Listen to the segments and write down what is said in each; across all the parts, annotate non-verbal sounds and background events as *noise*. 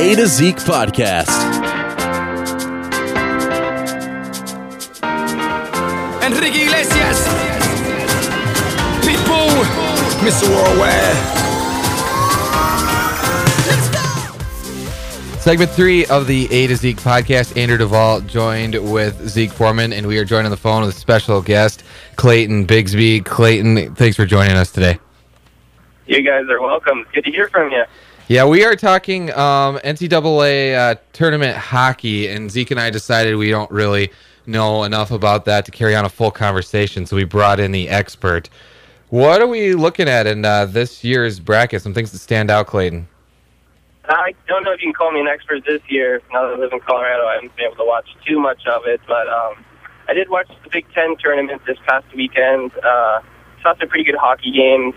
A to Zeke podcast. Enrique Iglesias, Pitbull, Mr. Worldwide. Segment three of the A to Zeke podcast. Andrew Duvall joined with Zeke Foreman, and we are joined on the phone with a special guest, Clayton Bigsby. Clayton, thanks for joining us today. You guys are welcome. Good to hear from you. Yeah, we are talking um, NCAA uh, tournament hockey, and Zeke and I decided we don't really know enough about that to carry on a full conversation, so we brought in the expert. What are we looking at in uh, this year's bracket? Some things that stand out, Clayton. I don't know if you can call me an expert this year. Now that I live in Colorado, I haven't been able to watch too much of it, but um, I did watch the Big Ten tournament this past weekend. Uh, saw some pretty good hockey games.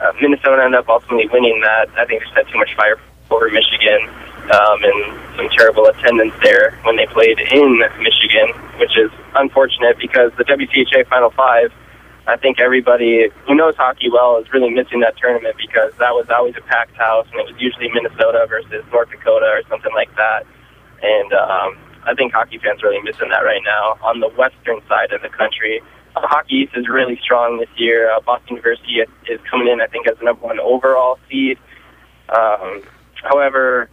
Uh, Minnesota ended up ultimately winning that. I think they had too much fire over Michigan um, and some terrible attendance there when they played in Michigan, which is unfortunate because the WCHA Final Five – I think everybody who knows hockey well is really missing that tournament because that was always a packed house, and it was usually Minnesota versus North Dakota or something like that. And um, I think hockey fans are really missing that right now. On the western side of the country, uh, Hockey East is really strong this year. Uh, Boston University is coming in, I think, as the number one overall seed. Um, however,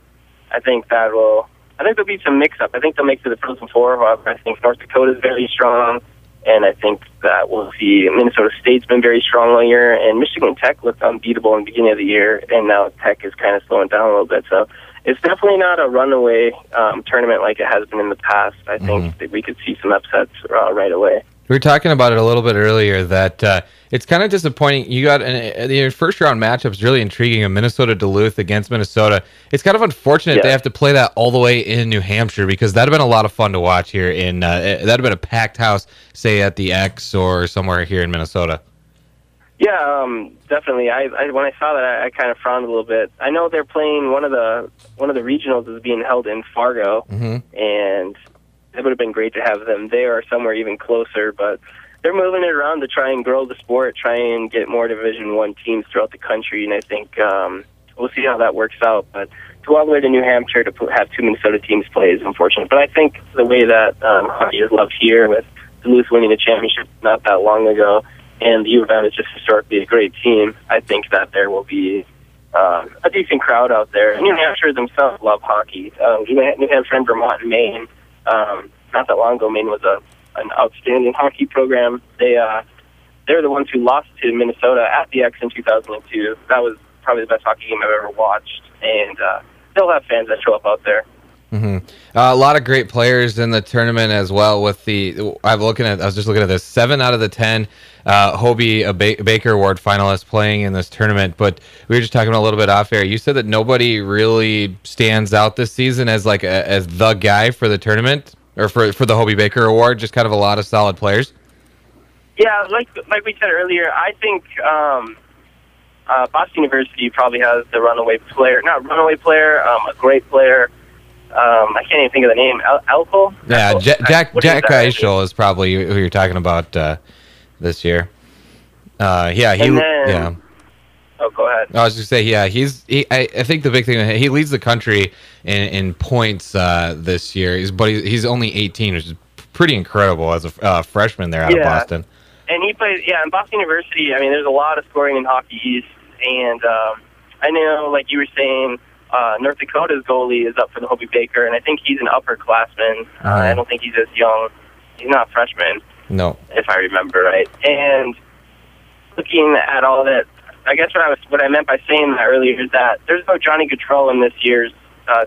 I think that will. I think there'll be some mix-up. I think they'll make it to the Frozen Four. However, I think North Dakota is very strong. And I think that we'll see Minnesota State's been very strong all year, and Michigan Tech looked unbeatable in the beginning of the year, and now Tech is kind of slowing down a little bit. So it's definitely not a runaway um, tournament like it has been in the past. I think mm-hmm. that we could see some upsets uh, right away. We were talking about it a little bit earlier that uh, it's kind of disappointing. You got an, your first round matchup is really intriguing. A Minnesota Duluth against Minnesota. It's kind of unfortunate yeah. they have to play that all the way in New Hampshire because that'd have been a lot of fun to watch here. In uh, that'd have been a packed house, say at the X or somewhere here in Minnesota. Yeah, um, definitely. I, I when I saw that, I, I kind of frowned a little bit. I know they're playing one of the one of the regionals is being held in Fargo, mm-hmm. and it would have been great to have them there or somewhere even closer. But they're moving it around to try and grow the sport, try and get more Division One teams throughout the country, and I think um, we'll see how that works out. But to go all the way to New Hampshire to have two Minnesota teams play is unfortunate. But I think the way that um, hockey is loved here, with Duluth winning the championship not that long ago, and the U of M is just historically a great team, I think that there will be um, a decent crowd out there. New Hampshire themselves love hockey. Um, New Hampshire and Vermont and Maine um, not that long ago, Maine was a an outstanding hockey program. They uh, they're the ones who lost to Minnesota at the X in 2002. That was probably the best hockey game I've ever watched, and uh, they'll have fans that show up out there. Mm-hmm. Uh, a lot of great players in the tournament as well. With the, I'm looking at, I was just looking at this. Seven out of the ten uh, Hobey a ba- Baker Award finalists playing in this tournament. But we were just talking a little bit off air. You said that nobody really stands out this season as like a, as the guy for the tournament or for for the Hobey Baker Award. Just kind of a lot of solid players. Yeah, like like we said earlier, I think um, uh, Boston University probably has the runaway player, not runaway player, um, a great player um, I can't even think of the name. Elko? Yeah, J- Jack Jack Eichel is probably who you're talking about uh, this year. Uh, yeah, he. Then, yeah. Oh, go ahead. I was just say, yeah, he's. He, I, I think the big thing he leads the country in, in points uh, this year. He's, but he's, he's only 18, which is pretty incredible as a uh, freshman there out yeah. of Boston. And he plays, yeah, in Boston University. I mean, there's a lot of scoring in Hockey East, and um, I know, like you were saying, uh, North Dakota's goalie is up for the Hobey Baker, and I think he's an upperclassman. Uh, uh, I don't think he's as young. He's not a freshman. No, if I remember right. And looking at all that, I guess what I was what I meant by saying that earlier is that there's no Johnny Gaudreau in this year's uh,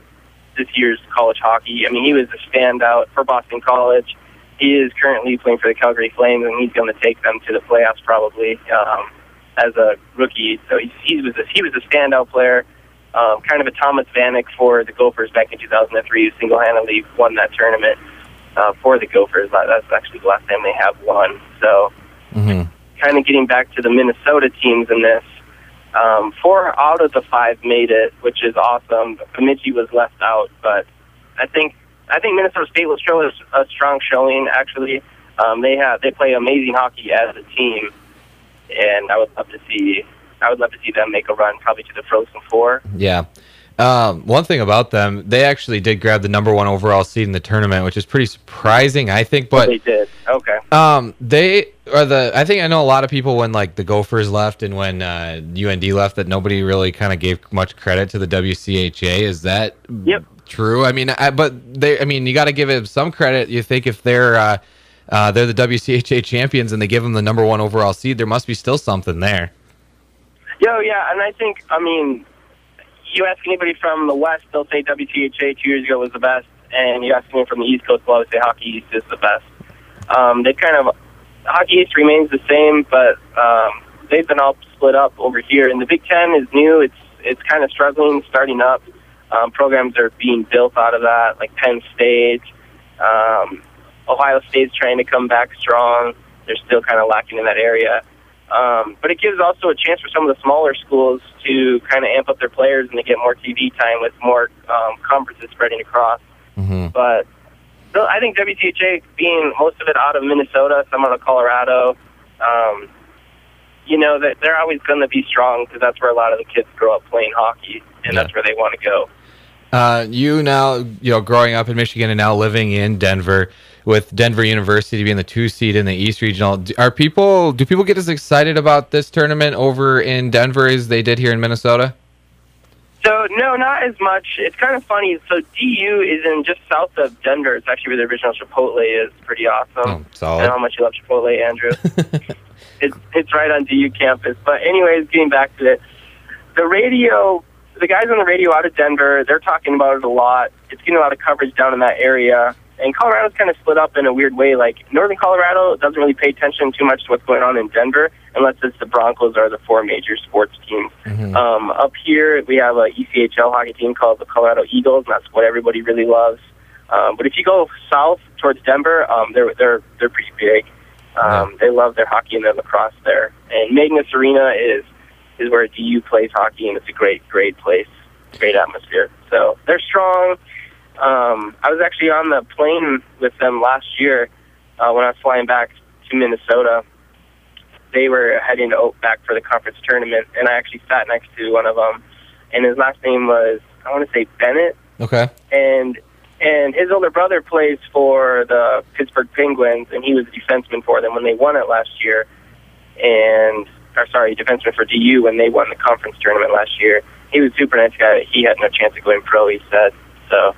this year's college hockey. I mean, he was a standout for Boston College. He is currently playing for the Calgary Flames, and he's going to take them to the playoffs probably um, as a rookie. So he, he was a, he was a standout player um, kind of a Thomas Vanek for the Gophers back in 2003, who single-handedly won that tournament uh, for the Gophers. That's actually the last time they have won. So, mm-hmm. kind of getting back to the Minnesota teams in this. Um, four out of the five made it, which is awesome. Bemidji was left out, but I think I think Minnesota State will show a strong showing. Actually, um, they have they play amazing hockey as a team, and I would love to see I would love to see them make a run, probably to the Frozen Four. Yeah. Um, one thing about them, they actually did grab the number one overall seed in the tournament, which is pretty surprising, I think. But they did. Okay. Um, they are the. I think I know a lot of people when like the Gophers left and when uh, UND left that nobody really kind of gave much credit to the WCHA. Is that Yep. true? I mean, I, but they. I mean, you got to give it some credit. You think if they're uh, uh, they're the WCHA champions and they give them the number one overall seed, there must be still something there. Yo, yeah, and I think, I mean, you ask anybody from the West, they'll say WCHA two years ago was the best, and you ask anyone from the East Coast, they'll always say Hockey East is the best. Um, they kind of, Hockey East remains the same, but um, they've been all split up over here. And the Big Ten is new. It's it's kind of struggling, starting up. Um, programs are being built out of that, like Penn State. Um, Ohio State's trying to come back strong. They're still kind of lacking in that area. Um, but it gives also a chance for some of the smaller schools to kind of amp up their players and to get more TV time with more um, conferences spreading across. Mm-hmm. But still, I think WCHA being most of it out of Minnesota, some out of Colorado, um, you know that they're always going to be strong because that's where a lot of the kids grow up playing hockey, and Yeah. that's where they want to go. Uh, you now, you know, growing up in Michigan and now living in Denver, with Denver University being the two seed in the East Regional, are people? Do people get as excited about this tournament over in Denver as they did here in Minnesota? So no, not as much. It's kind of funny. So DU is in just south of Denver. It's actually where the original Chipotle is. Pretty awesome. Oh, I know how much you love Chipotle, Andrew. *laughs* it's it's right on DU campus. But anyways, getting back to it, the radio, the guys on the radio out of Denver, they're talking about it a lot. It's getting a lot of coverage down in that area. And Colorado's kind of split up in a weird way. Like Northern Colorado doesn't really pay attention too much to what's going on in Denver, unless it's the Broncos or the four major sports teams. Mhm. Um, up here, we have a ECHL hockey team called the Colorado Eagles, and that's what everybody really loves. Um, but if you go south towards Denver, um, they're they're they're pretty big. Um, They love their hockey and their lacrosse there. And Magnus Arena is is where DU plays hockey, and it's a great great place, great atmosphere. So they're strong. Um, I was actually on the plane with them last year uh, when I was flying back to Minnesota. They were heading to Oak back for the conference tournament, and I actually sat next to one of them, and his last name was I want to say Bennett, Okay. and and his older brother plays for the Pittsburgh Penguins, and he was a defenseman for them when they won it last year, and or sorry, defenseman for DU when they won the conference tournament last year. He was a super nice guy. He had no chance of going pro. He said so.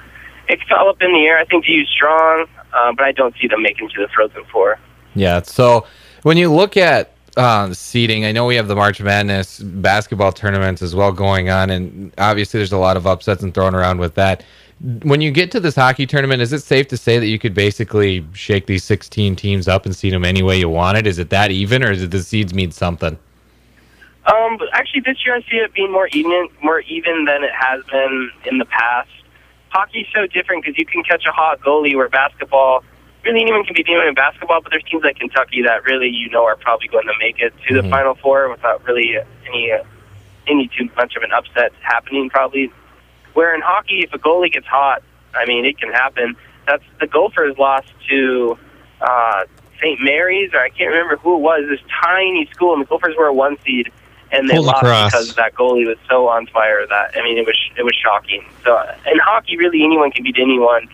It's all up in the air. I think DU's strong, uh, but I don't see them making to the Frozen Four. Yeah. So when you look at uh, seeding, I know we have the March Madness basketball tournaments as well going on, and obviously there's a lot of upsets and thrown around with that. When you get to this hockey tournament, is it safe to say that you could basically shake these 16 teams up and seed them any way you wanted? Is it that even, or is it the seeds mean something? Um, but actually, this year I see it being more even, more even than it has been in the past. Hockey's so different because you can catch a hot goalie. Where basketball, really anyone can be doing in basketball, but there's teams like Kentucky that really you know are probably going to make it to Mhm. the Final Four without really any any too much of an upset happening. Probably. Where in hockey, if a goalie gets hot, I mean it can happen. That's the Gophers lost to uh, St. Mary's, or I can't remember who it was. This tiny school, and the Gophers were a one seed, and they Holy lost cross. because that goalie was so on fire that I mean it was it was shocking. So in hockey, really anyone can beat anyone,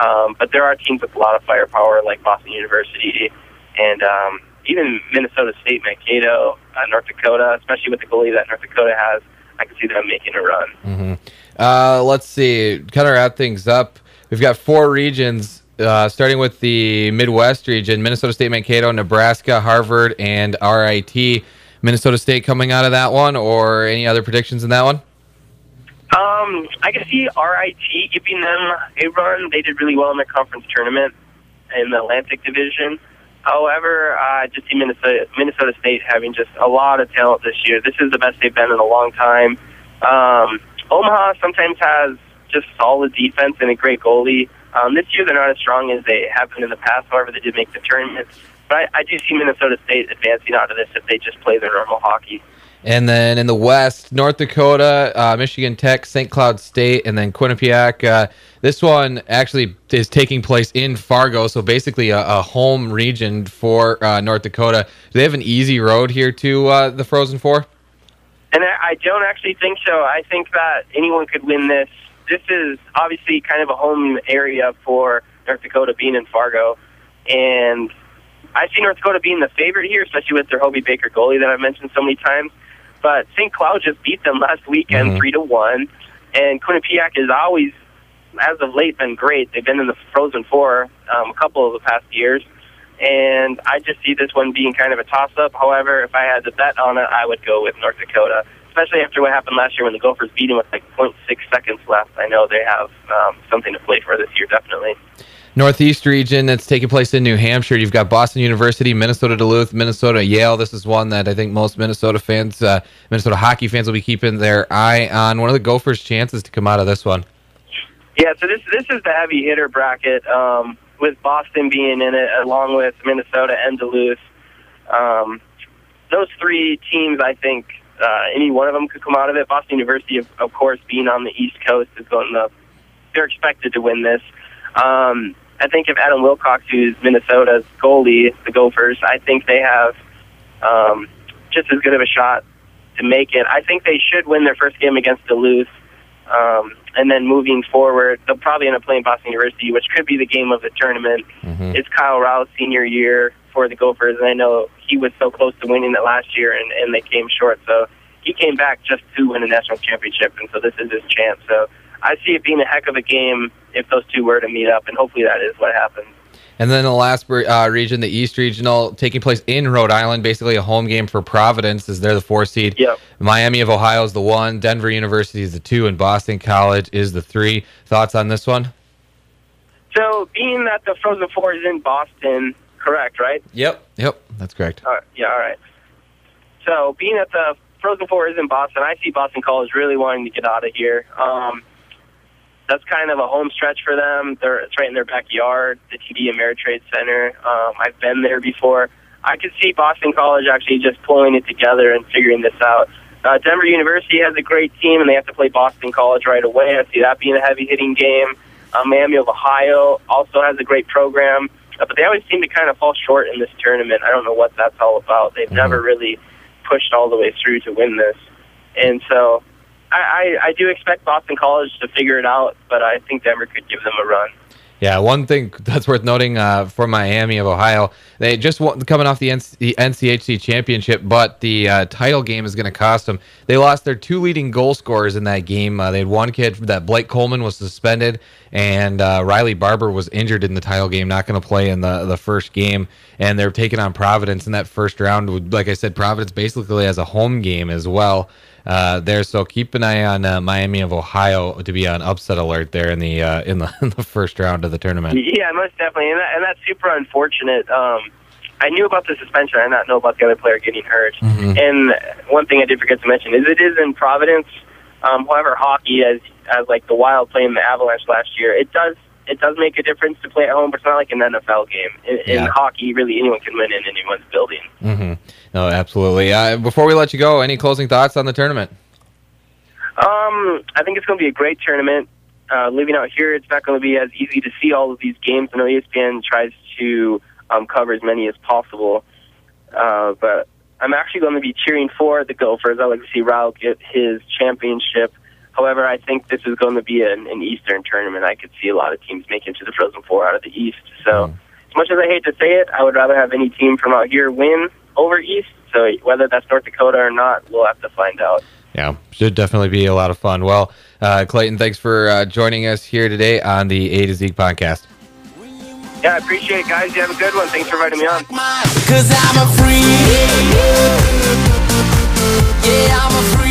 um, but there are teams with a lot of firepower like Boston University and um, even Minnesota State, Mankato, uh, North Dakota, especially with the goalie that North Dakota has. I can see them making a run. hmm Uh, let's see. Kind of wrap things up. We've got four regions, uh, starting with the Midwest region: Minnesota State, Mankato, Nebraska, Harvard, and RIT. Minnesota State coming out of that one, or any other predictions in that one? Um, I can see RIT giving them a run. They did really well in their conference tournament in the Atlantic Division. However, I just see Minnesota, Minnesota State having just a lot of talent this year. This is the best they've been in a long time. Um, Omaha sometimes has just solid defense and a great goalie. Um, this year they're not as strong as they have been in the past. However, they did make the tournament. But I, I do see Minnesota State advancing out of this if they just play their normal hockey. And then in the West, North Dakota, uh, Michigan Tech, St. Cloud State, and then Quinnipiac. Uh, this one actually is taking place in Fargo, so basically a, a home region for uh, North Dakota. Do they have an easy road here to uh, the Frozen Four? And I I don't actually think so. I think that anyone could win this. This is obviously kind of a home area for North Dakota being in Fargo. And I see North Dakota being the favorite here, especially with their Hobey Baker goalie that I've mentioned so many times. But St. Cloud just beat them last weekend, Mhm. three to one, and Quinnipiac has always, as of late, been great. They've been in the Frozen Four um, a couple of the past years, and I just see this one being kind of a toss-up. However, if I had to bet on it, I would go with North Dakota, especially after what happened last year when the Gophers beat them with like 0.6 seconds left. I know they have um, something to play for this year, definitely. Northeast region that's taking place in New Hampshire. You've got Boston University, Minnesota Duluth, Minnesota Yale. This is one that I think most Minnesota fans, uh, Minnesota hockey fans, will be keeping their eye on. One of the Gophers' chances to come out of this one. Yeah, so this this is the heavy hitter bracket um, with Boston being in it, along with Minnesota and Duluth. Um, those three teams, I think, uh, any one of them could come out of it. Boston University, of, of course, being on the East Coast, is going to they're expected to win this. Um, I think if Adam Wilcox, who's Minnesota's goalie, the Gophers, I think they have um, just as good of a shot to make it. I think they should win their first game against Duluth. Um, and then moving forward, they'll probably end up playing Boston University, which could be the game of the tournament. Mhm. It's Kyle Rau's senior year for the Gophers, and I know he was so close to winning it last year, and, and they came short. So he came back just to win a national championship, and so this is his chance. So I see it being a heck of a game if those two were to meet up, and hopefully that is what happens. And then the last uh, region, the East Regional, taking place in Rhode Island, basically a home game for Providence, as they're the four seed. Yep. Miami of Ohio is the one, Denver University is the two, and Boston College is the three. Thoughts on this one? So being that the Frozen Four is in Boston, correct, right? Yep. Yep, that's correct. All right. Yeah, all right. So, being that the Frozen Four is in Boston, I see Boston College really wanting to get out of here. Um, that's kind of a home stretch for them. They're it's right in their backyard, the TD Ameritrade Center. Um, I've been there before. I could see Boston College actually just pulling it together and figuring this out. Uh, Denver University has a great team, and they have to play Boston College right away. I see that being a heavy hitting game. Uh, Miami of Ohio also has a great program, uh, but they always seem to kind of fall short in this tournament. I don't know what that's all about. They've Mhm. never really pushed all the way through to win this, and so I, I, I do expect Boston College to figure it out, but I think Denver could give them a run. Yeah, one thing *laughs* that's worth noting uh, for Miami of Ohio, they just won, coming off the, NC, the NCHC championship, but the uh, title game is going to cost them. They lost their two leading goal scorers in that game. Uh, they had one kid that Blake Coleman was suspended, and uh, Riley Barber was injured in the title game, not going to play in the the first game. And they're taking on Providence in that first round. Like I said, Providence basically has a home game as well uh, there. So keep an eye on uh, Miami of Ohio to be on upset alert there in the uh, in the *laughs* in the first round of the tournament. Yeah, most definitely, and, that, and that's super unfortunate. Um, I knew about the suspension. I did not know about the other player getting hurt. Mhm. And one thing I did forget to mention is it is in Providence. Um, however, hockey, as as like the Wild playing the Avalanche last year, it does it does make a difference to play at home, but it's not like an NFL game. In, Yeah. in hockey, really anyone can win in anyone's building. hmm No, absolutely. Uh, before we let you go, any closing thoughts on the tournament? Um, I think it's going to be a great tournament. Uh, living out here, it's not going to be as easy to see all of these games. I know ESPN tries to um, cover as many as possible, uh, but I'm actually going to be cheering for the Gophers. I like to see Rau get his championship. However, I think this is going to be an, an Eastern tournament. I could see a lot of teams making it to the Frozen Four out of the East. So, Mm. as much as I hate to say it, I would rather have any team from out here win over East. So, whether that's North Dakota or not, we'll have to find out. Yeah, should definitely be a lot of fun. Well, uh, Clayton, thanks for uh, joining us here today on the A to Z podcast. Yeah, I appreciate it, guys. You have a good one. Thanks for inviting me on. Cause I'm a. Yeah, I'm a.